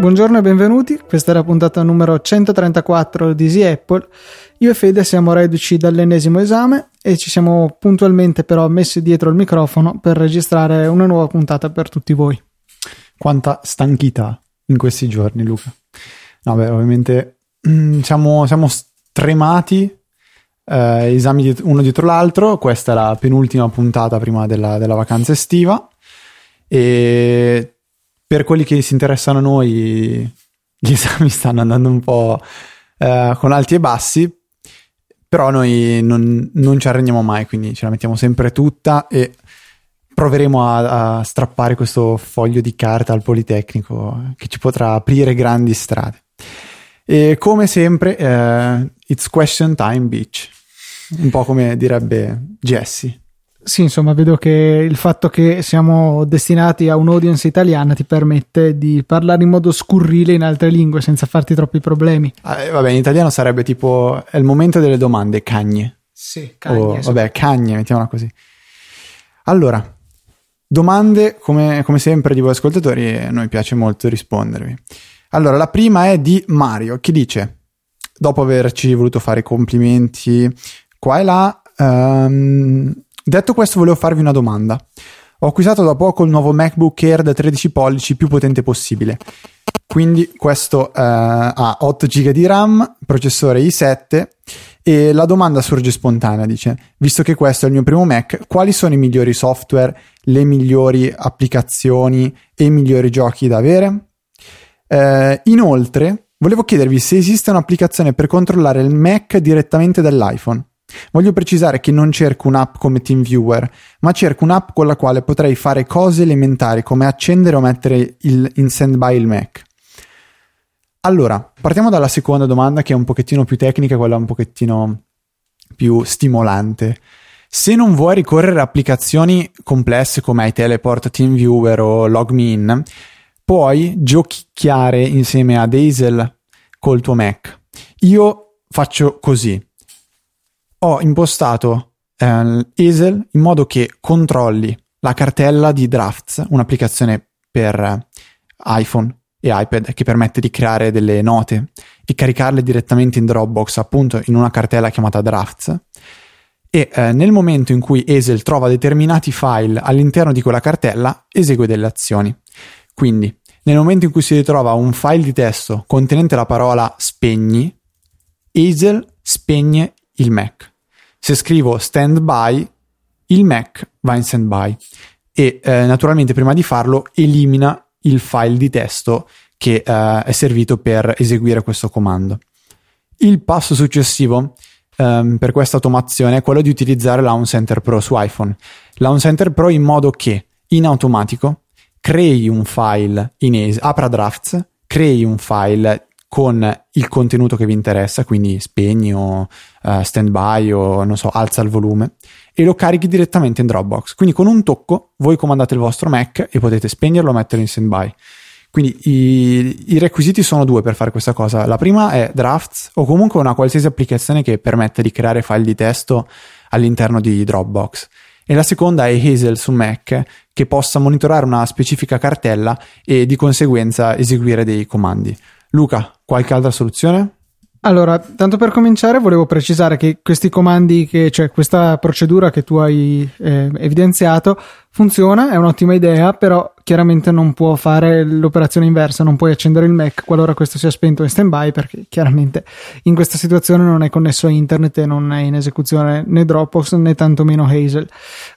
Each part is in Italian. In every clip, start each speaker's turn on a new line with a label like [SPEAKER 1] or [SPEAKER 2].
[SPEAKER 1] Buongiorno e benvenuti, questa è la puntata numero 134 di Easy Apple. Io e Fede siamo reduci dall'ennesimo esame e ci siamo puntualmente però messi dietro il microfono per registrare una nuova puntata per tutti voi.
[SPEAKER 2] Quanta stanchità in questi giorni, Luca. No, beh, ovviamente mm, siamo, siamo stremati, eh, esami uno dietro l'altro. Questa è la penultima puntata prima della, della vacanza estiva. E per quelli che si interessano a noi, gli esami stanno andando un po' eh, con alti e bassi, però noi non, non, ci arrendiamo mai, quindi ce la mettiamo sempre tutta e proveremo a, a, strappare questo foglio di carta al Politecnico che ci potrà aprire grandi strade. E come sempre, eh, it's question time, bitch. Un po' come direbbe Jesse.
[SPEAKER 1] Sì, insomma, vedo che il fatto che siamo destinati a un'audience italiana ti permette di parlare in modo scurrile in altre lingue senza farti troppi problemi.
[SPEAKER 2] Eh, vabbè, in italiano sarebbe tipo è il momento delle domande, cagne.
[SPEAKER 1] Sì, cagne. O,
[SPEAKER 2] vabbè, cagne, mettiamola così. Allora, domande come, come sempre di voi ascoltatori a noi piace molto rispondervi. Allora, la prima è di Mario che dice, dopo averci voluto fare complimenti qua e là, um, Detto questo, volevo farvi una domanda. Ho acquistato da poco il nuovo MacBook Air da 13 pollici più potente possibile. Quindi questo eh, ha 8 GB di RAM, processore i7 e la domanda sorge spontanea, dice, visto che questo è il mio primo Mac, quali sono i migliori software, le migliori applicazioni e i migliori giochi da avere? Eh, inoltre, volevo chiedervi se esiste un'applicazione per controllare il Mac direttamente dall'iPhone. Voglio precisare che non cerco un'app come TeamViewer, ma cerco un'app con la quale potrei fare cose elementari come accendere o mettere il, in standby il Mac. Allora, partiamo dalla seconda domanda che è un pochettino più tecnica, quella un pochettino più stimolante. Se non vuoi ricorrere a applicazioni complesse come iTeleport, TeamViewer o LogMeIn, puoi giochicchiare insieme a Hazel col tuo Mac. Io faccio così ho impostato eh, Easel in modo che controlli la cartella di Drafts, un'applicazione per iPhone e iPad che permette di creare delle note e caricarle direttamente in Dropbox, appunto in una cartella chiamata Drafts. E eh, nel momento in cui Easel trova determinati file all'interno di quella cartella, esegue delle azioni. Quindi, nel momento in cui si ritrova un file di testo contenente la parola spegni, Easel spegne il Mac. Se scrivo standby, il Mac va in standby e eh, naturalmente prima di farlo elimina il file di testo che eh, è servito per eseguire questo comando. Il passo successivo ehm, per questa automazione è quello di utilizzare Launch Center Pro su iPhone. Launch Center Pro in modo che in automatico crei un file in ESE, apra drafts, crei un file con il contenuto che vi interessa, quindi spegni o uh, standby o non so, alza il volume e lo carichi direttamente in Dropbox. Quindi con un tocco voi comandate il vostro Mac e potete spegnerlo o metterlo in standby. Quindi i, i, requisiti sono due per fare questa cosa. La prima è Drafts o comunque una qualsiasi applicazione che permette di creare file di testo all'interno di Dropbox. E la seconda è Hazel su Mac che possa monitorare una specifica cartella e di conseguenza eseguire dei comandi. Luca, qualche altra soluzione?
[SPEAKER 1] Allora, tanto per cominciare volevo precisare che questi comandi, che, cioè questa procedura che tu hai eh, evidenziato, funziona, è un'ottima idea, però chiaramente non può fare l'operazione inversa, non puoi accendere il Mac qualora questo sia spento in standby perché chiaramente in questa situazione non è connesso a internet e non è in esecuzione né Dropbox né tantomeno Hazel.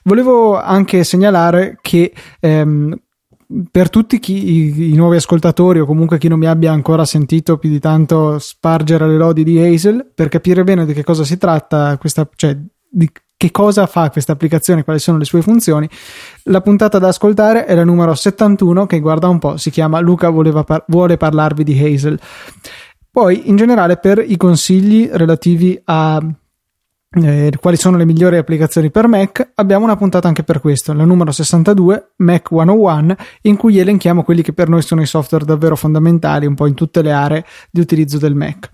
[SPEAKER 1] Volevo anche segnalare che ehm, per tutti chi, i, i, nuovi ascoltatori o comunque chi non mi abbia ancora sentito più di tanto spargere le lodi di Hazel, per capire bene di che cosa si tratta, questa, cioè di che cosa fa questa applicazione, quali sono le sue funzioni, la puntata da ascoltare è la numero 71 che guarda un po', si chiama Luca par- vuole parlarvi di Hazel. Poi in generale per i consigli relativi a eh, quali sono le migliori applicazioni per Mac, abbiamo una puntata anche per questo, la numero 62, Mac 101, in cui elenchiamo quelli che per noi sono i software davvero fondamentali un po' in tutte le aree di utilizzo del Mac.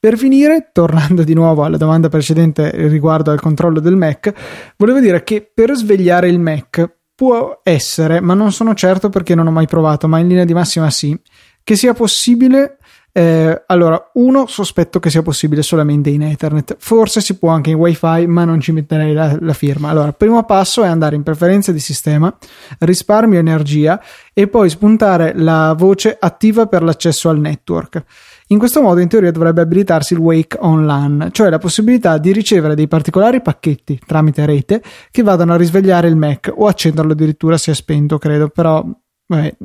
[SPEAKER 1] Per finire, tornando di nuovo alla domanda precedente riguardo al controllo del Mac, volevo dire che per svegliare il Mac può essere, ma non sono certo perché non ho mai provato, ma in linea di massima sì, che sia possibile eh, allora, uno sospetto che sia possibile solamente in Ethernet, forse si può anche in WiFi, ma non ci metterei la, la firma. Allora, primo passo è andare in preferenze di sistema, risparmio energia e poi spuntare la voce attiva per l'accesso al network. In questo modo, in teoria, dovrebbe abilitarsi il Wake on LAN, cioè la possibilità di ricevere dei particolari pacchetti tramite rete che vadano a risvegliare il Mac o accenderlo addirittura se è spento, credo, però Vabbè,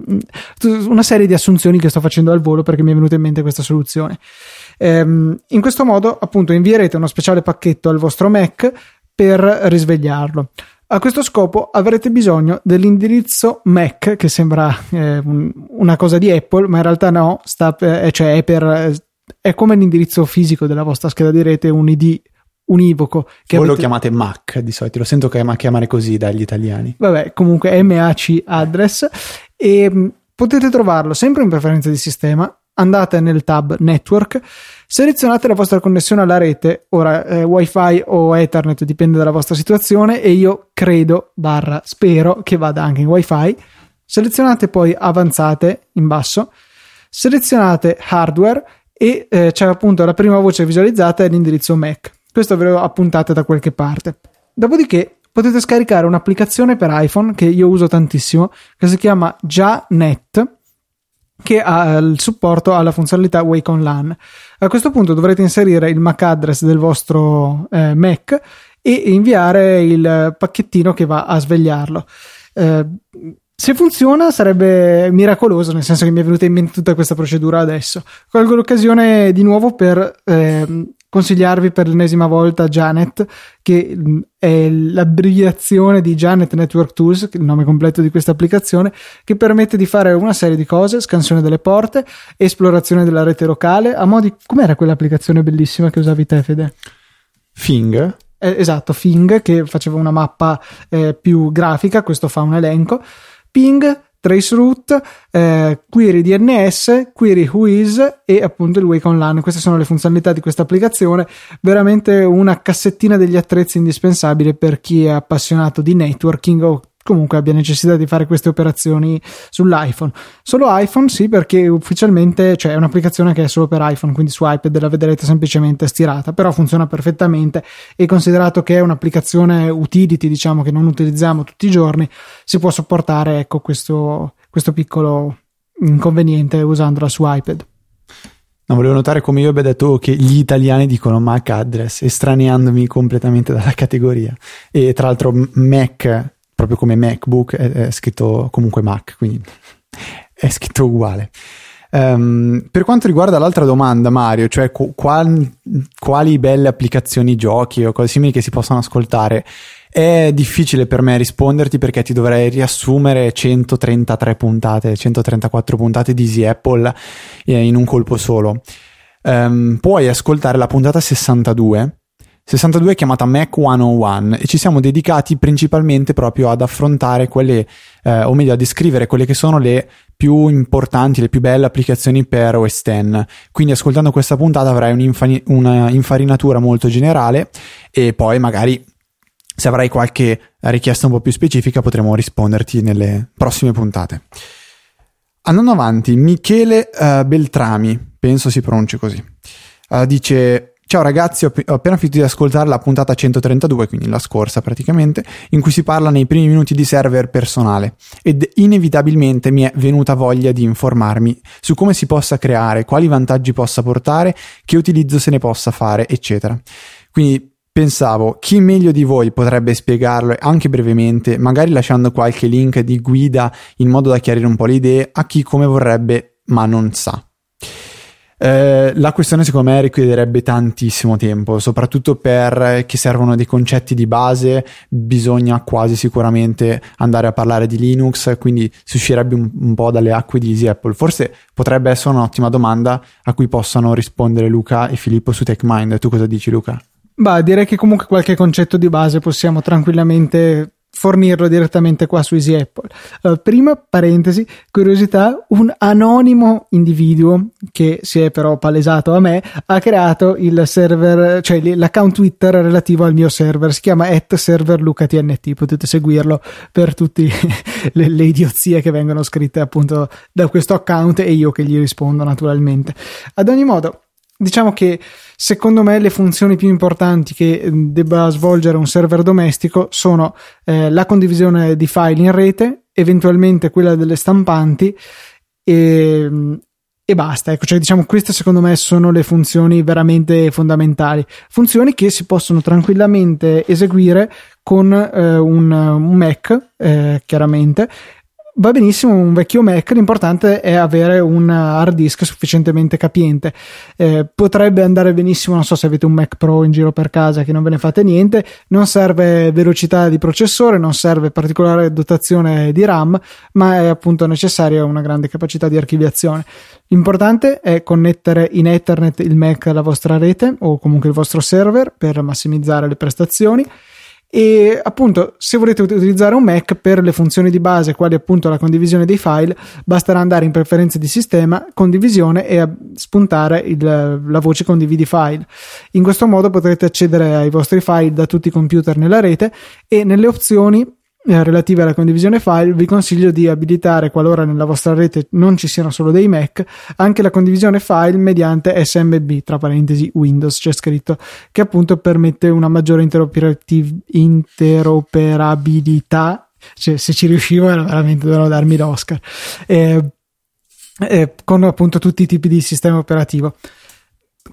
[SPEAKER 1] una serie di assunzioni che sto facendo al volo perché mi è venuta in mente questa soluzione. Ehm, in questo modo, appunto, invierete uno speciale pacchetto al vostro Mac per risvegliarlo. A questo scopo avrete bisogno dell'indirizzo MAC, che sembra eh, un, una cosa di Apple, ma in realtà no, sta per, eh, cioè è, per, è come l'indirizzo fisico della vostra scheda di rete, un ID univoco.
[SPEAKER 2] Che Voi avete... lo chiamate MAC di solito, lo sento chiamare così dagli italiani.
[SPEAKER 1] Vabbè, comunque MAC address e mm, potete trovarlo sempre in preferenze di sistema. Andate nel tab Network, selezionate la vostra connessione alla rete, ora eh, WiFi o Ethernet dipende dalla vostra situazione e io credo, barra spero che vada anche in WiFi. Selezionate poi avanzate in basso, selezionate hardware e eh, c'è appunto la prima voce visualizzata è l'indirizzo MAC. Questo ve lo appuntate da qualche parte. Dopodiché potete scaricare un'applicazione per iPhone che io uso tantissimo, che si chiama JaNet, che ha il supporto alla funzionalità Wake on LAN. A questo punto dovrete inserire il MAC address del vostro eh, Mac e inviare il pacchettino che va a svegliarlo. Eh, se funziona sarebbe miracoloso, nel senso che mi è venuta in mente tutta questa procedura adesso. Colgo l'occasione di nuovo per eh, consigliarvi per l'ennesima volta Janet, che mm, è l'abbreviazione di Janet Network Tools, il nome completo di questa applicazione, che permette di fare una serie di cose, scansione delle porte, esplorazione della rete locale, a modi... Com'era quell'applicazione bellissima che usavi te, Fede?
[SPEAKER 2] Fing?
[SPEAKER 1] Eh, esatto, Fing, che faceva una mappa eh, più grafica, questo fa un elenco. Ping, traceroute, eh, query DNS, query whois e appunto il wake online. Queste sono le funzionalità di questa applicazione, veramente una cassettina degli attrezzi indispensabile per chi è appassionato di networking o comunque abbia necessità di fare queste operazioni sull'iPhone. Solo iPhone sì, perché ufficialmente cioè, è un'applicazione che è solo per iPhone, quindi su iPad la vedrete semplicemente stirata, però funziona perfettamente e considerato che è un'applicazione utility, diciamo che non utilizziamo tutti i giorni, si può sopportare ecco questo, questo piccolo inconveniente usandola su iPad.
[SPEAKER 2] No, volevo notare come io abbia detto che gli italiani dicono MAC address, estraneandomi completamente dalla categoria. E tra l'altro Mac proprio come MacBook è, è scritto comunque Mac, quindi è scritto uguale. Um, per quanto riguarda l'altra domanda, Mario, cioè qu- quali, quali belle applicazioni, giochi o cose simili che si possono ascoltare, è difficile per me risponderti perché ti dovrei riassumere 133 puntate, 134 puntate di Easy Apple eh, in un colpo solo. Um, puoi ascoltare la puntata 62 62 è chiamata Mac 101 e ci siamo dedicati principalmente proprio ad affrontare quelle, eh, o meglio a descrivere quelle che sono le più importanti, le più belle applicazioni per OS X. Quindi ascoltando questa puntata avrai un'infani- una infarinatura molto generale e poi magari se avrai qualche richiesta un po' più specifica potremo risponderti nelle prossime puntate. Andando avanti, Michele uh, Beltrami, penso si pronunci così, uh, dice Ciao ragazzi, ho, appena finito di ascoltare la puntata 132, quindi la scorsa praticamente, in cui si parla nei primi minuti di server personale ed inevitabilmente mi è venuta voglia di informarmi su come si possa creare, quali vantaggi possa portare, che utilizzo se ne possa fare, eccetera. Quindi pensavo chi meglio di voi potrebbe spiegarlo anche brevemente, magari lasciando qualche link di guida in modo da chiarire un po' le idee a chi come vorrebbe ma non sa. Eh, la questione secondo me richiederebbe tantissimo tempo, soprattutto per che servono dei concetti di base, bisogna quasi sicuramente andare a parlare di Linux, quindi si uscirebbe un, un po' dalle acque di Easy Apple. Forse potrebbe essere un'ottima domanda a cui possano rispondere Luca e Filippo su TechMind. Tu cosa dici Luca?
[SPEAKER 1] Bah, direi che comunque qualche concetto di base possiamo tranquillamente fornirlo direttamente qua su Easy Apple. Allora, prima parentesi, curiosità, un anonimo individuo che si è però palesato a me ha creato il server, cioè l'account Twitter relativo al mio server, si chiama @serverlucatnt, potete seguirlo per tutte le, le idiozie che vengono scritte appunto da questo account e io che gli rispondo naturalmente. Ad ogni modo, diciamo che secondo me le funzioni più importanti che eh, debba svolgere un server domestico sono eh, la condivisione di file in rete, eventualmente quella delle stampanti e, e basta. Ecco, cioè diciamo queste secondo me sono le funzioni veramente fondamentali. Funzioni che si possono tranquillamente eseguire con eh, un, un, Mac, eh, chiaramente, va benissimo un vecchio Mac, l'importante è avere un hard disk sufficientemente capiente. Eh, potrebbe andare benissimo, non so se avete un Mac Pro in giro per casa che non ve ne fate niente, non serve velocità di processore, non serve particolare dotazione di RAM, ma è appunto necessaria una grande capacità di archiviazione. L'importante è connettere in Ethernet il Mac alla vostra rete o comunque il vostro server per massimizzare le prestazioni e appunto se volete utilizzare un Mac per le funzioni di base quali appunto la condivisione dei file basterà andare in preferenze di sistema condivisione e spuntare il, la voce condividi file. In questo modo potrete accedere ai vostri file da tutti i computer nella rete e nelle opzioni eh, relative alla condivisione file, vi consiglio di abilitare, qualora nella vostra rete non ci siano solo dei Mac, anche la condivisione file mediante SMB, tra parentesi Windows, c'è scritto, che appunto permette una maggiore interoperabilità. Cioè, se ci riuscivo, veramente dovrò darmi l'Oscar. Eh, eh, con appunto tutti i tipi di sistema operativo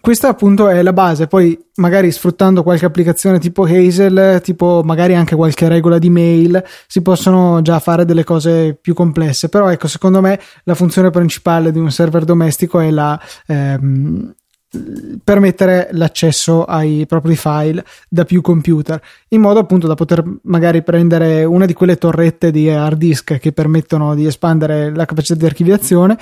[SPEAKER 1] questa appunto è la base, poi magari sfruttando qualche applicazione tipo Hazel, tipo magari anche qualche regola di mail, si possono già fare delle cose più complesse, però ecco, secondo me la funzione principale di un server domestico è la ehm, permettere l'accesso ai propri file da più computer in modo appunto da poter magari prendere una di quelle torrette di hard disk che permettono di espandere la capacità di archiviazione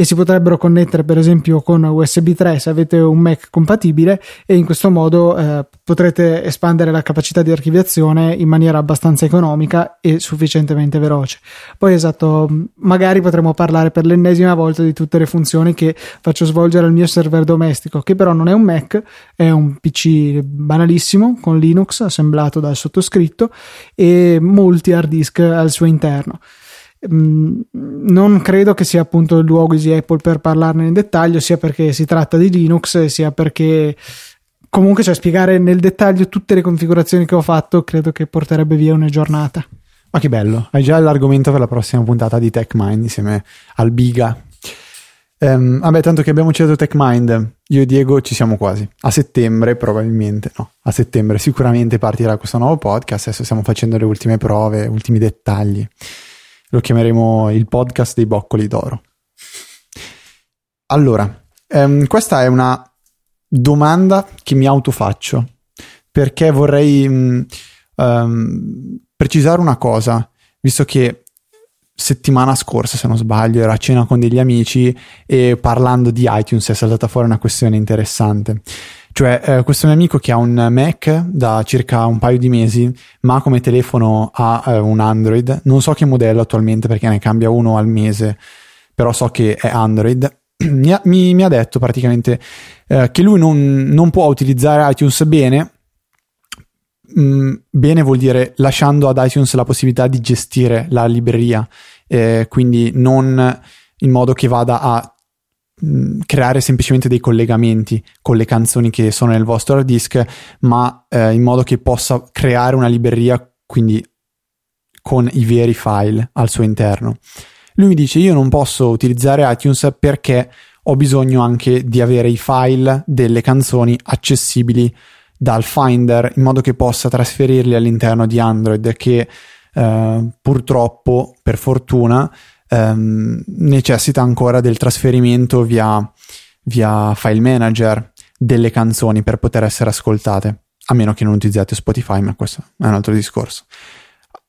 [SPEAKER 1] e si potrebbero connettere per esempio con USB 3 se avete un Mac compatibile e in questo modo eh, potrete espandere la capacità di archiviazione in maniera abbastanza economica e sufficientemente veloce. Poi esatto, magari potremo parlare per l'ennesima volta di tutte le funzioni che faccio svolgere al mio server domestico, che però non è un Mac, è un PC banalissimo con Linux assemblato dal sottoscritto e molti hard disk al suo interno. Mm, non credo che sia appunto il luogo Easy Apple per parlarne in dettaglio, sia perché si tratta di Linux, sia perché comunque cioè, spiegare nel dettaglio tutte le configurazioni che ho fatto credo che porterebbe via una giornata.
[SPEAKER 2] Ma che bello, hai già l'argomento per la prossima puntata di TechMind insieme al Biga. Um, vabbè, tanto che abbiamo citato TechMind, io e Diego ci siamo quasi. A settembre, probabilmente, no, a settembre sicuramente partirà questo nuovo podcast. Adesso stiamo facendo le ultime prove, ultimi dettagli. Lo chiameremo il podcast dei boccoli d'oro. Allora, ehm, questa è una domanda che mi autofaccio perché vorrei mh, um, precisare una cosa, visto che settimana scorsa, se non sbaglio, era a cena con degli amici e parlando di iTunes è saltata fuori una questione interessante. Cioè, eh, questo mio amico che ha un Mac da circa un paio di mesi, ma come telefono ha eh, un Android, non so che modello attualmente perché ne cambia uno al mese, però so che è Android. Mi ha, mi, mi ha detto praticamente eh, che lui non, non, può utilizzare iTunes bene. Mm, bene vuol dire lasciando ad iTunes la possibilità di gestire la libreria, eh, quindi non in modo che vada a creare semplicemente dei collegamenti con le canzoni che sono nel vostro hard disk, ma eh, in modo che possa creare una libreria, quindi con i veri file al suo interno. Lui mi dice: Io non posso utilizzare iTunes perché ho bisogno anche di avere i file delle canzoni accessibili dal Finder in modo che possa trasferirli all'interno di Android, che eh, purtroppo, per fortuna, ehm, necessita ancora del trasferimento via, via file manager delle canzoni per poter essere ascoltate, a meno che non utilizziate Spotify, ma questo è un altro discorso.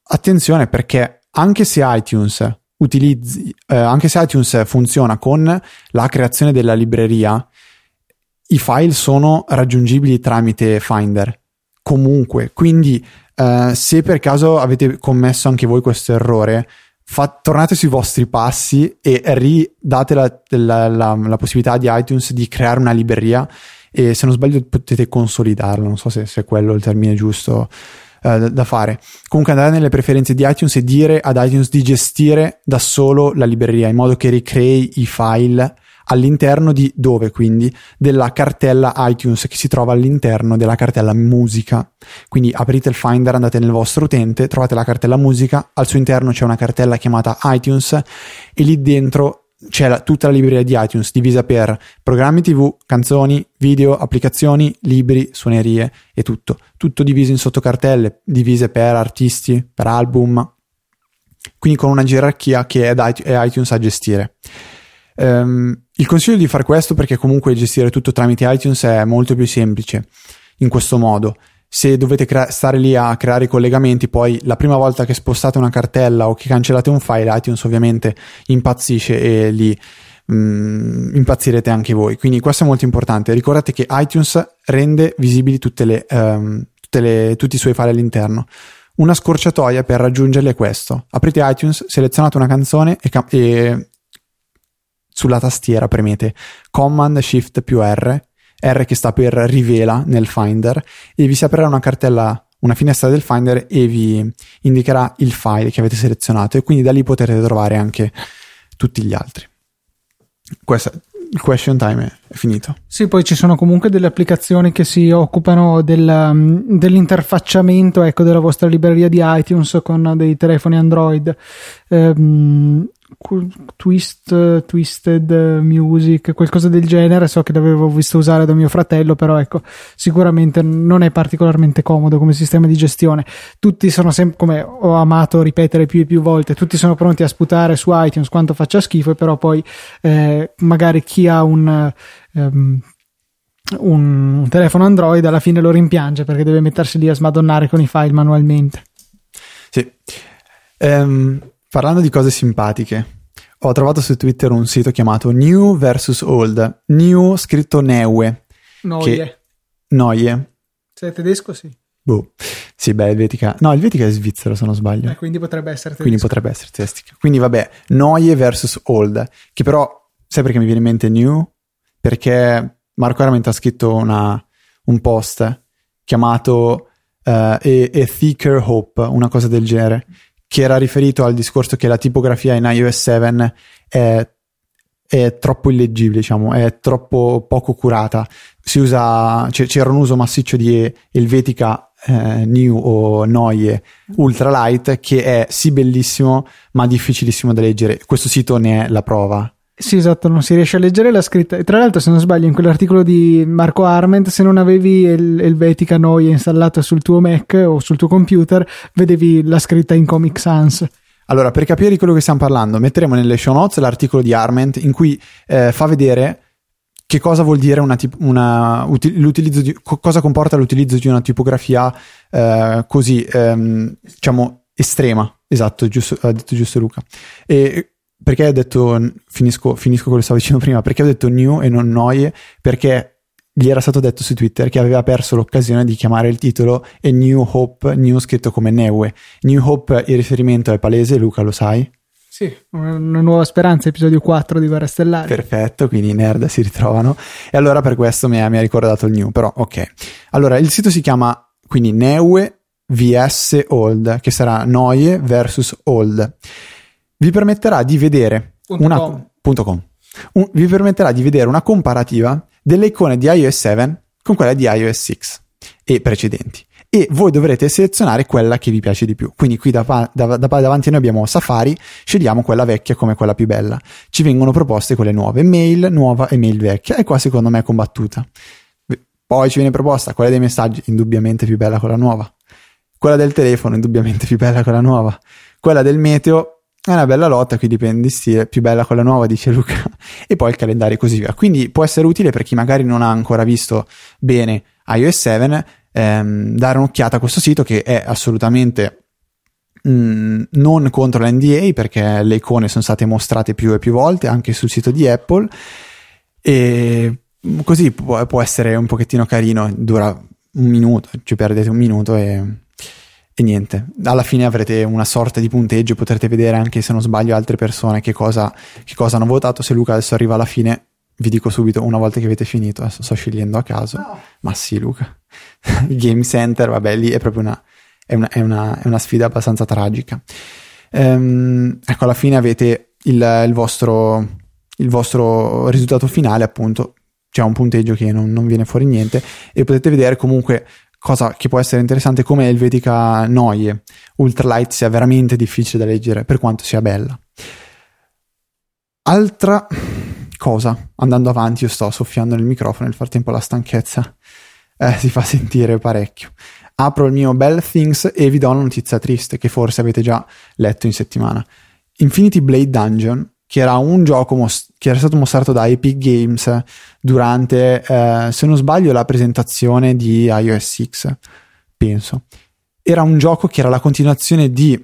[SPEAKER 2] Attenzione perché anche se iTunes utilizzi, eh, anche se iTunes funziona con la creazione della libreria, i file sono raggiungibili tramite Finder comunque, quindi uh, se per caso avete commesso anche voi questo errore, fa, tornate sui vostri passi e ridate la, la, la, la, possibilità di iTunes di creare una libreria e se non sbaglio potete consolidarla, non so se, se è quello il termine giusto uh, da fare. Comunque andare nelle preferenze di iTunes e dire ad iTunes di gestire da solo la libreria in modo che ricrei i file all'interno di dove quindi? Della cartella iTunes che si trova all'interno della cartella musica. Quindi aprite il Finder, andate nel vostro utente, trovate la cartella musica, al suo interno c'è una cartella chiamata iTunes e lì dentro c'è la, tutta la libreria di iTunes divisa per programmi TV, canzoni, video, applicazioni, libri, suonerie e tutto. Tutto diviso in sottocartelle, divise per artisti, per album, quindi con una gerarchia che è, iTunes a gestire. Um, il consiglio di fare questo perché comunque gestire tutto tramite iTunes è molto più semplice in questo modo. Se dovete crea- stare lì a creare i collegamenti, poi la prima volta che spostate una cartella o che cancellate un file, iTunes ovviamente impazzisce e lì mh, impazzirete anche voi. Quindi questo è molto importante. Ricordate che iTunes rende visibili le, um, le, tutti i suoi file all'interno. Una scorciatoia per raggiungerli è questo. Aprite iTunes, selezionate una canzone e, cam- e sulla tastiera premete Command Shift più R, R che sta per rivela nel Finder e vi si aprirà una cartella, una finestra del Finder e vi indicherà il file che avete selezionato e quindi da lì potrete trovare anche tutti gli altri. Questo, il question time è finito.
[SPEAKER 1] Sì, poi ci sono comunque delle applicazioni che si occupano del, mm, dell'interfacciamento ecco, della vostra libreria di iTunes con dei telefoni Android. Ehm, twist, Twisted Music, qualcosa del genere. So che l'avevo visto usare da mio fratello, però ecco, sicuramente non è particolarmente comodo come sistema di gestione. Tutti sono sempre, come ho amato ripetere più e più volte, tutti sono pronti a sputare su iTunes quanto faccia schifo, però poi eh, magari chi ha un. Um, un telefono Android alla fine lo rimpiange perché deve mettersi lì a smadonnare con i file manualmente.
[SPEAKER 2] Sì. Um, Parlando di cose simpatiche, ho trovato su Twitter un sito chiamato New vs Old. New scritto Neue.
[SPEAKER 1] Noie.
[SPEAKER 2] Che... Noie.
[SPEAKER 1] Se è tedesco, sì.
[SPEAKER 2] Boh. Sì, beh, Helvetica. No, Helvetica è svizzero, se non sbaglio.
[SPEAKER 1] Eh, quindi potrebbe essere tedesco.
[SPEAKER 2] Quindi potrebbe essere tedesco. Quindi vabbè, Noie vs Old. Che però, sai perché mi viene in mente New? Perché Marco Arment ha scritto una, un post chiamato uh, a, a Thicker Hope, una cosa del genere che era riferito al discorso che la tipografia in iOS 7 è, è troppo illeggibile, diciamo, è troppo poco curata. Usa, c'era un uso massiccio di Helvetica eh, New o Noie Ultralight che è sì bellissimo ma difficilissimo da leggere. Questo sito ne è la prova.
[SPEAKER 1] Sì, esatto, non si riesce a leggere la scritta. E tra l'altro, se non sbaglio, in quell'articolo di Marco Arment, se non avevi il Helvetica Noia installato sul tuo Mac o sul tuo computer, vedevi la scritta in Comic Sans.
[SPEAKER 2] Allora, per capire di quello che stiamo parlando, metteremo nelle show notes l'articolo di Arment in cui eh, fa vedere che cosa vuol dire una, una l'utilizzo di, cosa comporta l'utilizzo di una tipografia eh, così, ehm, diciamo, estrema. Esatto, giusto, ha detto giusto Luca. E perché ho detto, finisco, finisco quello che stavo dicendo prima, perché ho detto new e non noie, perché gli era stato detto su Twitter che aveva perso l'occasione di chiamare il titolo e New Hope, New scritto come Neue. New Hope, il riferimento è palese, Luca lo sai?
[SPEAKER 1] Sì, una nuova speranza, episodio 4 di Guerra Stellare.
[SPEAKER 2] Perfetto, quindi i nerd si ritrovano. E allora per questo mi ha, mi ha ricordato il new, però ok. Allora, il sito si chiama quindi Neue vs Old, che sarà Noie versus Old vi permetterà di vedere una,
[SPEAKER 1] com.
[SPEAKER 2] com. Un, vi permetterà di vedere una comparativa delle icone di iOS 7 con quella di iOS 6 e precedenti e voi dovrete selezionare quella che vi piace di più. Quindi qui da, da, da, davanti a noi abbiamo Safari, scegliamo quella vecchia come quella più bella. Ci vengono proposte quelle nuove, mail nuova e mail vecchia e qua secondo me è combattuta. Poi ci viene proposta quella dei messaggi, indubbiamente più bella quella nuova. Quella del telefono, indubbiamente più bella quella nuova. Quella del meteo, è una bella lotta, qui dipende di stile, più bella quella nuova, dice Luca, e poi il calendario e così via. Quindi può essere utile per chi magari non ha ancora visto bene iOS 7, ehm, dare un'occhiata a questo sito che è assolutamente mh, mm, non contro l'NDA perché le icone sono state mostrate più e più volte anche sul sito di Apple e così può, può essere un pochettino carino, dura un minuto, ci perdete un minuto e e niente, alla fine avrete una sorta di punteggio, potrete vedere anche se non sbaglio altre persone che cosa, che cosa hanno votato. Se Luca adesso arriva alla fine, vi dico subito una volta che avete finito, adesso sto scegliendo a caso, no. ma sì Luca, il Game Center, vabbè lì è proprio una, è una, è una, è una sfida abbastanza tragica. Ehm, ecco, alla fine avete il, il, vostro, il vostro risultato finale, appunto, c'è un punteggio che non, non, viene fuori niente e potete vedere comunque cosa che può essere interessante come Helvetica Noie Ultralight sia veramente difficile da leggere per quanto sia bella. Altra cosa, andando avanti, io sto soffiando nel microfono, nel frattempo la stanchezza eh, si fa sentire parecchio. Apro il mio Bell Things e vi do una notizia triste che forse avete già letto in settimana. Infinity Blade Dungeon che era un gioco mos- che era stato mostrato da Epic Games durante, eh, se non sbaglio, la presentazione di iOS 6, penso. Era un gioco che era la continuazione di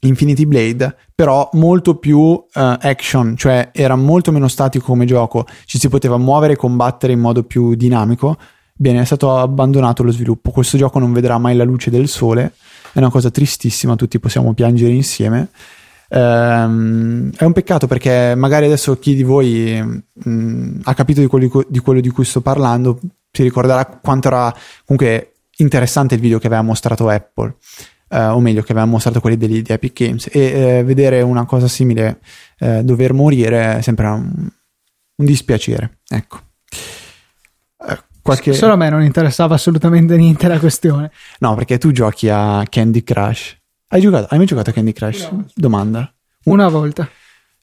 [SPEAKER 2] Infinity Blade, però molto più uh, action, cioè era molto meno statico come gioco, ci si poteva muovere e combattere in modo più dinamico. Bene, è stato abbandonato lo sviluppo. Questo gioco non vedrà mai la luce del sole, è una cosa tristissima, tutti possiamo piangere insieme. Ehm, è un peccato perché magari adesso chi di voi mh, mm, ha capito di quello di, quello di cui sto parlando si ricorderà quanto era comunque interessante il video che aveva mostrato Apple. Uh, o meglio che aveva mostrato quelli degli, di Epic Games. E uh, vedere una cosa simile uh, dover morire è sempre un, un dispiacere ecco.
[SPEAKER 1] Qualche... solo a me non interessava assolutamente niente la questione.
[SPEAKER 2] No perché tu giochi a Candy Crush hai giocato? Hai mai giocato a Candy Crush? No. Domanda.
[SPEAKER 1] Una volta.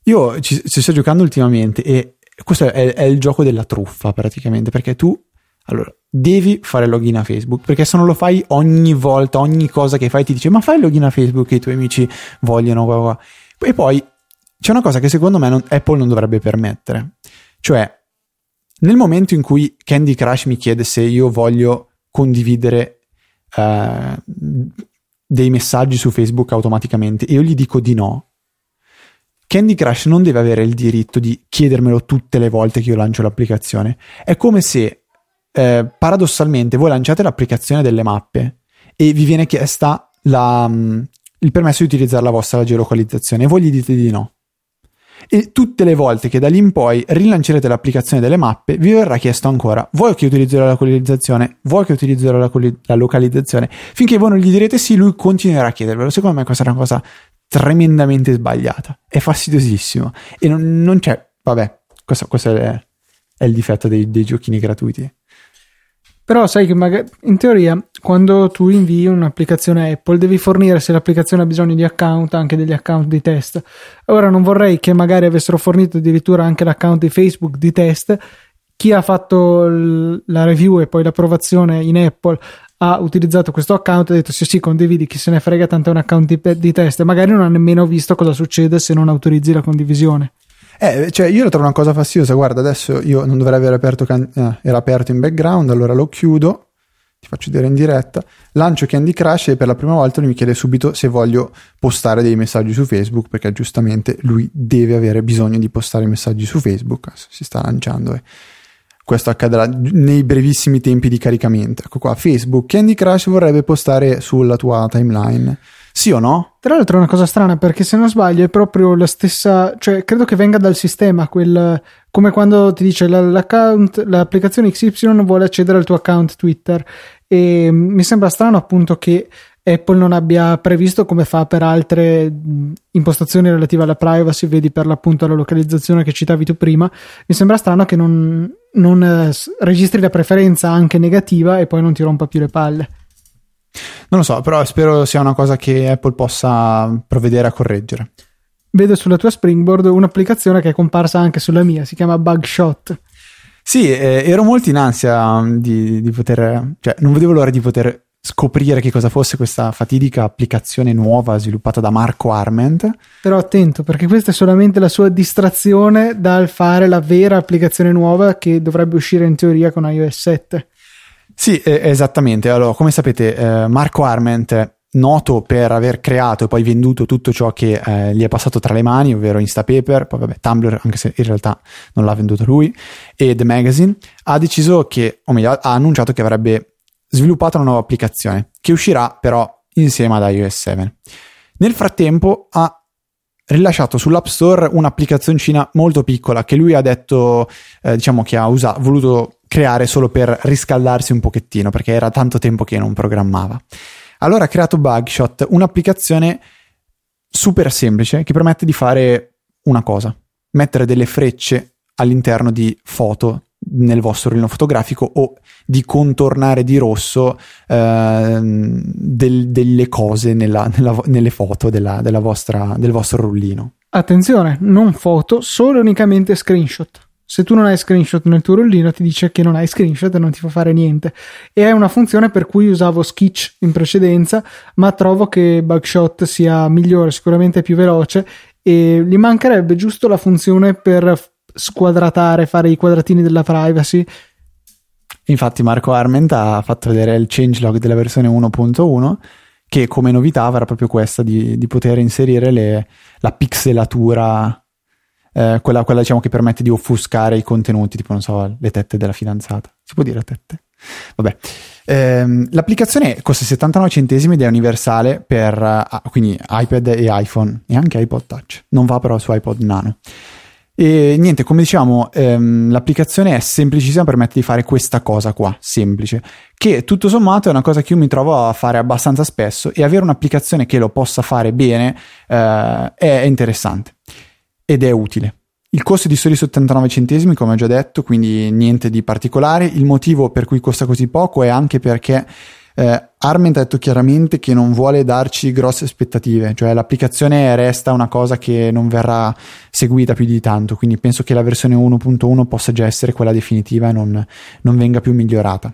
[SPEAKER 2] Io ci, ci, sto giocando ultimamente e questo è, è, il gioco della truffa praticamente perché tu allora devi fare login a Facebook perché se non lo fai ogni volta, ogni cosa che fai ti dice ma fai login a Facebook che i tuoi amici vogliono qua, qua. e poi c'è una cosa che secondo me non, Apple non dovrebbe permettere cioè nel momento in cui Candy Crush mi chiede se io voglio condividere uh, dei messaggi su Facebook automaticamente e io gli dico di no, Candy Crush non deve avere il diritto di chiedermelo tutte le volte che io lancio l'applicazione. È come se eh, paradossalmente voi lanciate l'applicazione delle mappe e vi viene chiesta la, um, il permesso di utilizzare la vostra geolocalizzazione e voi gli dite di no e tutte le volte che da lì in poi rilancerete l'applicazione delle mappe vi verrà chiesto ancora vuoi che utilizzo la localizzazione? Vuoi che utilizzo la, la localizzazione? Finché voi non gli direte sì lui continuerà a chiedervelo. Secondo me questa è una cosa tremendamente sbagliata. È fastidiosissimo. E non, non c'è vabbè questo, questo è, è, il difetto dei, dei giochini gratuiti
[SPEAKER 1] però sai che magari, in teoria quando tu invii un'applicazione Apple devi fornire se l'applicazione ha bisogno di account anche degli account di test. Ora non vorrei che magari avessero fornito addirittura anche l'account di Facebook di test. Chi ha fatto l- la review e poi l'approvazione in Apple ha utilizzato questo account e ha detto sì sì condividi chi se ne frega tanto è un account di, di test e magari non ha nemmeno visto cosa succede se non autorizzi la condivisione.
[SPEAKER 2] Eh, cioè io lo trovo una cosa fastidiosa. Guarda, adesso io non dovrei aver aperto, can- eh, era aperto in background, allora lo chiudo, ti faccio vedere in diretta. Lancio Candy Crush e per la prima volta lui mi chiede subito se voglio postare dei messaggi su Facebook, perché giustamente lui deve avere bisogno di postare messaggi su Facebook. Si sta lanciando e questo accadrà nei brevissimi tempi di caricamento. Ecco qua, Facebook, Candy Crush vorrebbe postare sulla tua timeline. Sì o no?
[SPEAKER 1] Tra l'altro è una cosa strana perché se non sbaglio è proprio la stessa, cioè credo che venga dal sistema, quel, come quando ti dice l'account, l'applicazione XY vuole accedere al tuo account Twitter e mi sembra strano appunto che Apple non abbia previsto come fa per altre impostazioni relative alla privacy, vedi per l'appunto la localizzazione che citavi tu prima, mi sembra strano che non, non eh, registri la preferenza anche negativa e poi non ti rompa più le palle.
[SPEAKER 2] Non lo so, però spero sia una cosa che Apple possa provvedere a correggere.
[SPEAKER 1] Vedo sulla tua Springboard un'applicazione che è comparsa anche sulla mia, si chiama Bugshot.
[SPEAKER 2] Sì, eh, ero molto in ansia um, di, di, poter, cioè non vedevo l'ora di poter scoprire che cosa fosse questa fatidica applicazione nuova sviluppata da Marco Arment.
[SPEAKER 1] Però attento, perché questa è solamente la sua distrazione dal fare la vera applicazione nuova che dovrebbe uscire in teoria con iOS 7.
[SPEAKER 2] Sì, esattamente. Allora, come sapete, eh, Marco Arment, noto per aver creato e poi venduto tutto ciò che eh, gli è passato tra le mani, ovvero Instapaper, poi vabbè, Tumblr, anche se in realtà non l'ha venduto lui, e The Magazine, ha deciso che, o meglio, ha annunciato che avrebbe sviluppato una nuova applicazione, che uscirà però insieme ad iOS 7. Nel frattempo ha rilasciato sull'App Store un'applicazioncina molto piccola che lui ha detto, eh, diciamo che ha usato, voluto creare solo per riscaldarsi un pochettino perché era tanto tempo che non programmava. Allora ha creato Bugshot, un'applicazione super semplice che permette di fare una cosa, mettere delle frecce all'interno di foto nel vostro rullino fotografico o di contornare di rosso eh, del, delle cose nella, nella, nelle foto della, della vostra, del vostro rullino.
[SPEAKER 1] Attenzione, non foto, solo unicamente screenshot. Se tu non hai screenshot nel tuo rullino ti dice che non hai screenshot e non ti fa fare niente. E è una funzione per cui usavo Sketch in precedenza, ma trovo che Bugshot sia migliore, sicuramente più veloce e gli mancherebbe giusto la funzione per squadratare, fare i quadratini della privacy.
[SPEAKER 2] Infatti Marco Arment ha fatto vedere il changelog della versione 1.1 che come novità avrà proprio questa di, di poter inserire le, la pixelatura eh, quella, quella diciamo che permette di offuscare i contenuti, tipo non so, le tette della fidanzata. Si può dire tette? Vabbè. Ehm, l'applicazione costa 79 centesimi ed è universale per uh, quindi iPad e iPhone e anche iPod Touch. Non va però su iPod Nano. E niente, come diciamo, ehm, l'applicazione è semplicissima, permette di fare questa cosa qua, semplice, che tutto sommato è una cosa che io mi trovo a fare abbastanza spesso e avere un'applicazione che lo possa fare bene eh, è interessante ed è utile. Il costo è di soli 79 centesimi, come ho già detto, quindi niente di particolare. Il motivo per cui costa così poco è anche perché eh, Arment ha detto chiaramente che non vuole darci grosse aspettative, cioè l'applicazione resta una cosa che non verrà seguita più di tanto, quindi penso che la versione 1.1 possa già essere quella definitiva e non, non venga più migliorata.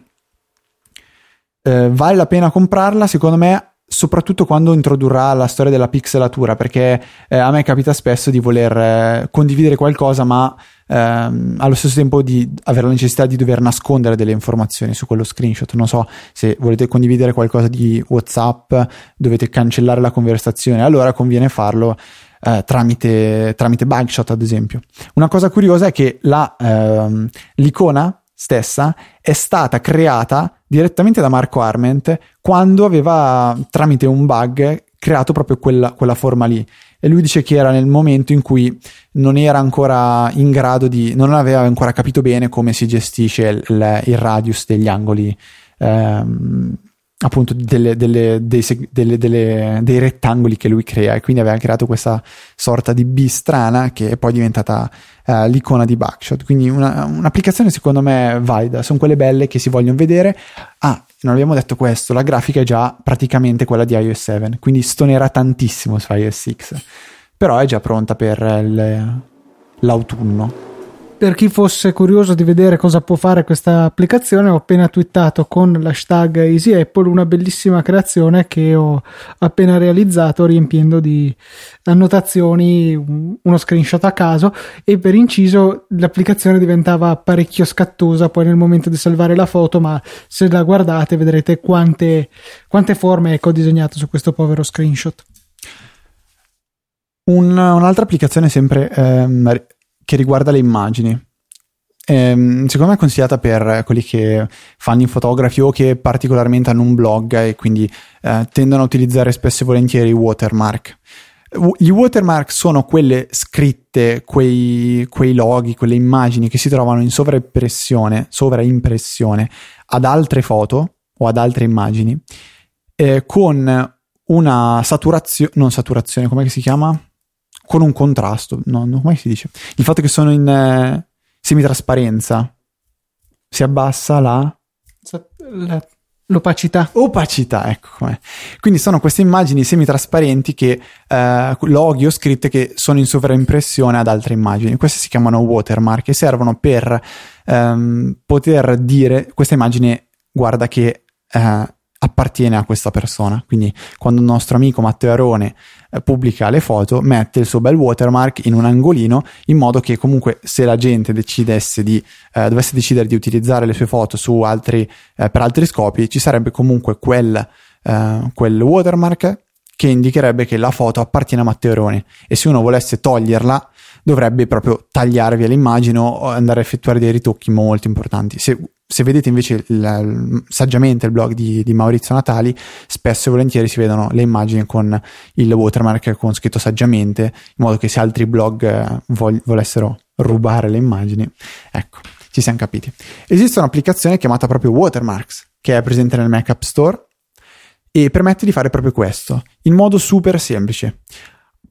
[SPEAKER 2] Eh, vale la pena comprarla? Secondo me soprattutto quando introdurrà la storia della pixelatura, perché eh, a me capita spesso di voler eh, condividere qualcosa, ma ehm, allo stesso tempo di avere la necessità di dover nascondere delle informazioni su quello screenshot. Non so se volete condividere qualcosa di WhatsApp, dovete cancellare la conversazione, allora conviene farlo. Eh, tramite, tramite Bugshot, ad esempio. Una cosa curiosa è che la, ehm, l'icona stessa è stata creata direttamente da Marco Arment quando aveva tramite un bug creato proprio quella, quella, forma lì. E lui dice che era nel momento in cui non era ancora in grado di non aveva ancora capito bene come si gestisce il, il radius degli angoli ehm, appunto delle, delle, dei, delle, dei, rettangoli che lui crea e quindi aveva creato questa sorta di B strana che è poi diventata uh, l'icona di Backshot quindi una, un'applicazione secondo me valida. Sono quelle belle che si vogliono vedere. Ah non abbiamo detto questo la grafica è già praticamente quella di iOS 7 quindi stonerà tantissimo su iOS 6 però è già pronta per il, l'autunno
[SPEAKER 1] per chi fosse curioso di vedere cosa può fare questa applicazione, ho appena twittato con l'hashtag EasyApple una bellissima creazione che ho appena realizzato riempiendo di annotazioni uno screenshot a caso e per inciso l'applicazione diventava parecchio scattosa poi nel momento di salvare la foto, ma se la guardate vedrete quante, quante forme ecco, ho disegnato su questo povero screenshot.
[SPEAKER 2] Un, un'altra applicazione sempre ehm, che riguarda le immagini. Ehm, secondo me è consigliata per quelli che fanno i fotografi o che particolarmente hanno un blog e quindi eh, tendono a utilizzare spesso e volentieri i watermark. Gli watermark sono quelle scritte, quei, quei loghi, quelle immagini che si trovano in sovraimpressione, sovraimpressione ad altre foto o ad altre immagini eh, con una saturazione, non saturazione, come si chiama? Con un contrasto, no, no, come si dice? Il fatto che sono in eh, semitrasparenza si abbassa la...
[SPEAKER 1] la l'opacità.
[SPEAKER 2] Opacità, ecco com'è. Quindi sono queste immagini semitrasparenti che eh, loghi o scritte che sono in sovraimpressione ad altre immagini. Queste si chiamano watermark e servono per ehm, poter dire questa immagine guarda che eh, appartiene a questa persona. Quindi quando il nostro amico Matteo Arone eh, pubblica le foto, mette il suo bel watermark in un angolino in modo che comunque se la gente decidesse di, eh, dovesse decidere di utilizzare le sue foto su altri, eh, per altri scopi, ci sarebbe comunque quel, eh, quel watermark che indicherebbe che la foto appartiene a Matteo Arone e se uno volesse toglierla dovrebbe proprio tagliare via l'immagine o andare a effettuare dei ritocchi molto importanti. Se se vedete invece il, saggiamente il blog di, di, Maurizio Natali, spesso e volentieri si vedono le immagini con il watermark con scritto saggiamente, in modo che se altri blog eh, vol- volessero rubare le immagini, ecco, ci siamo capiti. Esiste un'applicazione chiamata proprio Watermarks, che è presente nel Mac App Store e permette di fare proprio questo, in modo super semplice.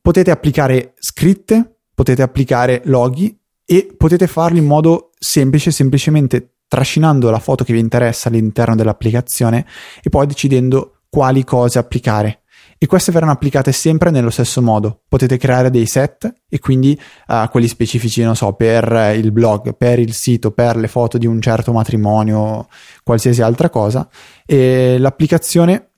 [SPEAKER 2] Potete applicare scritte, potete applicare loghi e potete farlo in modo semplice, semplicemente trascinando la foto che vi interessa all'interno dell'applicazione e poi decidendo quali cose applicare. E queste verranno applicate sempre nello stesso modo. Potete creare dei set e quindi uh, quelli specifici, non so, per il blog, per il sito, per le foto di un certo matrimonio, qualsiasi altra cosa. E l'applicazione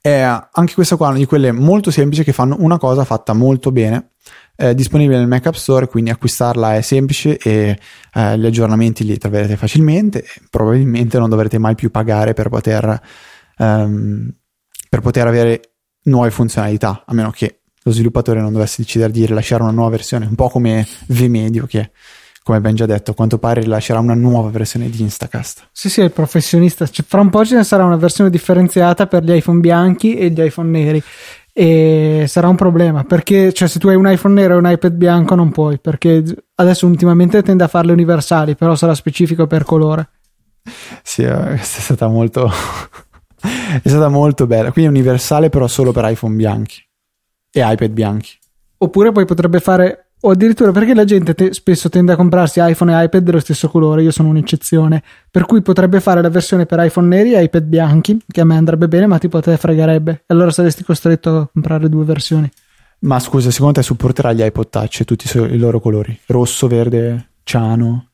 [SPEAKER 2] è anche questa qua, una di quelle molto semplici che fanno una cosa fatta molto bene è disponibile nel Mac App Store, quindi acquistarla è semplice e eh, gli aggiornamenti li troverete facilmente. Probabilmente non dovrete mai più pagare per poter, um, per poter avere nuove funzionalità, a meno che lo sviluppatore non dovesse decidere di rilasciare una nuova versione, un po' come VMedio che come ben già detto, a quanto pare rilascerà una nuova versione di Instacast.
[SPEAKER 1] Sì, sì, è il professionista. Cioè, fra un po' ce ne sarà una versione differenziata per gli iPhone bianchi e gli iPhone neri e sarà un problema perché cioè, se tu hai un iPhone nero e un iPad bianco non puoi perché adesso ultimamente tende a farle universali però sarà specifico per colore.
[SPEAKER 2] Sì eh, è stata molto è stata molto bella. Quindi universale però solo per iPhone bianchi e iPad bianchi.
[SPEAKER 1] Oppure poi potrebbe fare o addirittura perché la gente te- spesso tende a comprarsi iPhone e iPad dello stesso colore, io sono un'eccezione, per cui potrebbe fare la versione per iPhone neri e iPad bianchi, che a me andrebbe bene, ma tipo a te fregherebbe, e allora saresti costretto a comprare due versioni.
[SPEAKER 2] Ma scusa, secondo te supporterà gli iPod Touch e tutti i loro colori? Rosso, verde, ciano?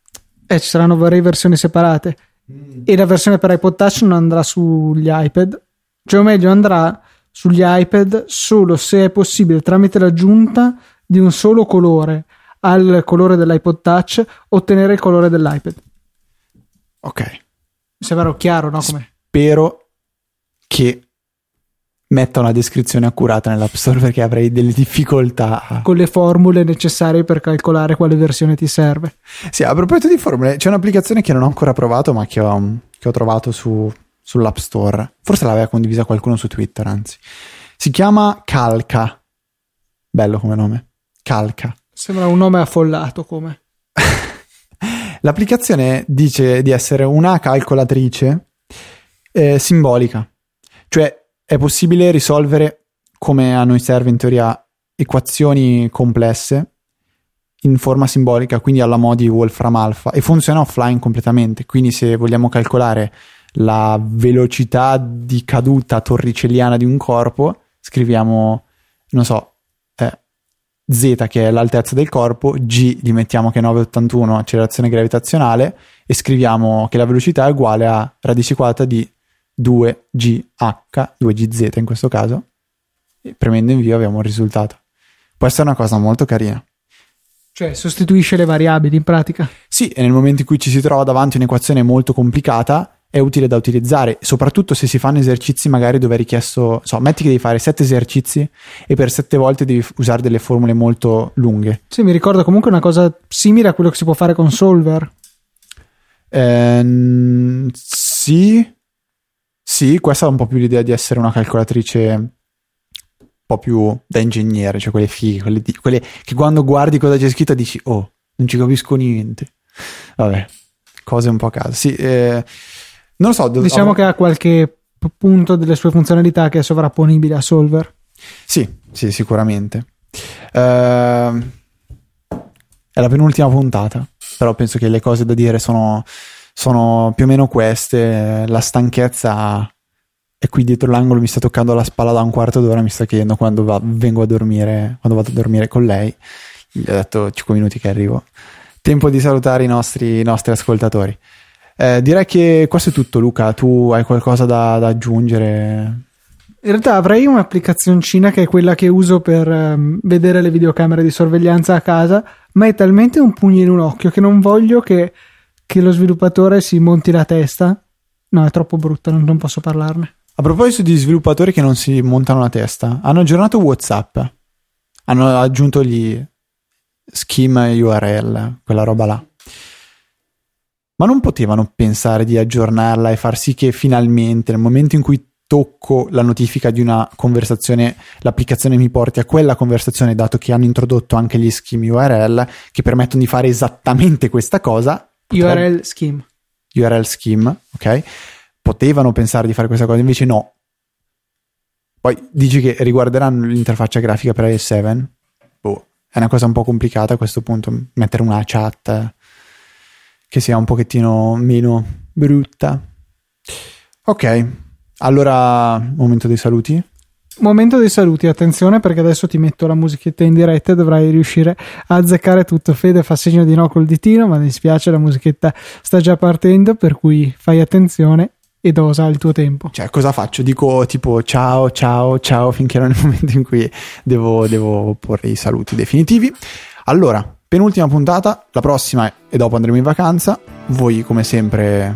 [SPEAKER 1] Eh, ci saranno varie versioni separate. Mm. E la versione per iPod Touch non andrà sugli iPad, cioè o meglio andrà sugli iPad solo se è possibile tramite l'aggiunta di un solo colore al colore dell'iPod Touch ottenere il colore dell'iPad.
[SPEAKER 2] Ok.
[SPEAKER 1] Mi sembra chiaro, no? Come?
[SPEAKER 2] Spero che metta una descrizione accurata nell'App Store perché avrei delle difficoltà.
[SPEAKER 1] Con le formule necessarie per calcolare quale versione ti serve.
[SPEAKER 2] Sì, a proposito di formule, c'è un'applicazione che non ho ancora provato ma che ho, che ho trovato su, sull'App Store. Forse l'aveva condivisa qualcuno su Twitter, anzi. Si chiama Calca. Bello come nome. Calca.
[SPEAKER 1] Sembra un nome affollato come.
[SPEAKER 2] L'applicazione dice di essere una calcolatrice eh, simbolica, cioè è possibile risolvere come a noi serve in teoria equazioni complesse in forma simbolica, quindi alla modi Wolfram Alpha e funziona offline completamente. Quindi se vogliamo calcolare la velocità di caduta torricelliana di un corpo, scriviamo, non so, Z che è l'altezza del corpo, G gli mettiamo che è 981 accelerazione gravitazionale e scriviamo che la velocità è uguale a radice quadrata di 2GH, 2GZ in questo caso, e premendo invio abbiamo un risultato. Può essere una cosa molto carina.
[SPEAKER 1] Cioè sostituisce le variabili in pratica?
[SPEAKER 2] Sì, e nel momento in cui ci si trova davanti a un'equazione molto complicata, è utile da utilizzare, soprattutto se si fanno esercizi magari dove è richiesto, so, metti che devi fare sette esercizi e per sette volte devi usare delle formule molto lunghe.
[SPEAKER 1] Sì, mi ricordo comunque una cosa simile a quello che si può fare con Solver.
[SPEAKER 2] Eh, sì, sì, questa è un po' più l'idea di essere una calcolatrice un po' più da ingegnere, cioè quelle fighe, quelle, quelle che quando guardi cosa c'è scritto dici, oh, non ci capisco niente. Vabbè, cose un po' a caso. Sì, eh, non lo so.
[SPEAKER 1] Dov- diciamo oh. che ha qualche punto delle sue funzionalità che è sovrapponibile a Solver.
[SPEAKER 2] Sì, sì, sicuramente. Uh, è la penultima puntata, però penso che le cose da dire sono, sono più o meno queste. La stanchezza è qui dietro l'angolo, mi sta toccando la spalla da un quarto d'ora, mi sta chiedendo quando va, vengo a dormire, quando vado a dormire con lei. Gli ho detto 5 minuti che arrivo. Tempo di salutare i nostri, i nostri ascoltatori. Eh, direi che questo è tutto, Luca. Tu hai qualcosa da, da aggiungere?
[SPEAKER 1] In realtà avrei un'applicazioncina che è quella che uso per um, vedere le videocamere di sorveglianza a casa, ma è talmente un pugno in un occhio che non voglio che, che lo sviluppatore si monti la testa. No, è troppo brutta, non, non, posso parlarne.
[SPEAKER 2] A proposito di sviluppatori che non si montano la testa, hanno aggiornato WhatsApp. Hanno aggiunto gli schema URL, quella roba là ma non potevano pensare di aggiornarla e far sì che finalmente nel momento in cui tocco la notifica di una conversazione, l'applicazione mi porti a quella conversazione, dato che hanno introdotto anche gli schemi URL che permettono di fare esattamente questa cosa.
[SPEAKER 1] URL scheme.
[SPEAKER 2] URL scheme, ok? Potevano pensare di fare questa cosa, invece no. Poi dici che riguarderanno l'interfaccia grafica per iOS 7? Boh, è una cosa un po' complicata a questo punto, mettere una chat che sia un pochettino meno brutta. Ok, allora, momento dei saluti.
[SPEAKER 1] Momento dei saluti, attenzione perché adesso ti metto la musichetta in diretta e dovrai riuscire a azzeccare tutto. Fede fa segno di no col ditino, ma mi dispiace, la musichetta sta già partendo, per cui fai attenzione e dosa il tuo tempo.
[SPEAKER 2] Cioè, cosa faccio? Dico tipo ciao, ciao, ciao, finché non è il momento in cui devo, devo porre i saluti definitivi. Allora, penultima puntata, la prossima e dopo andremo in vacanza. Voi, come sempre,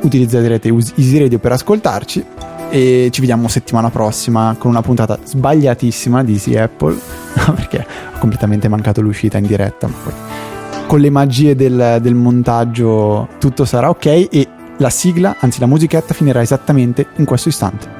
[SPEAKER 2] utilizzerete Easy Radio per ascoltarci. E ci vediamo settimana prossima con una puntata sbagliatissima di Easy Apple perché ho completamente mancato l'uscita in diretta con le magie del, del montaggio tutto sarà ok. E la sigla, anzi la musichetta finirà esattamente in questo istante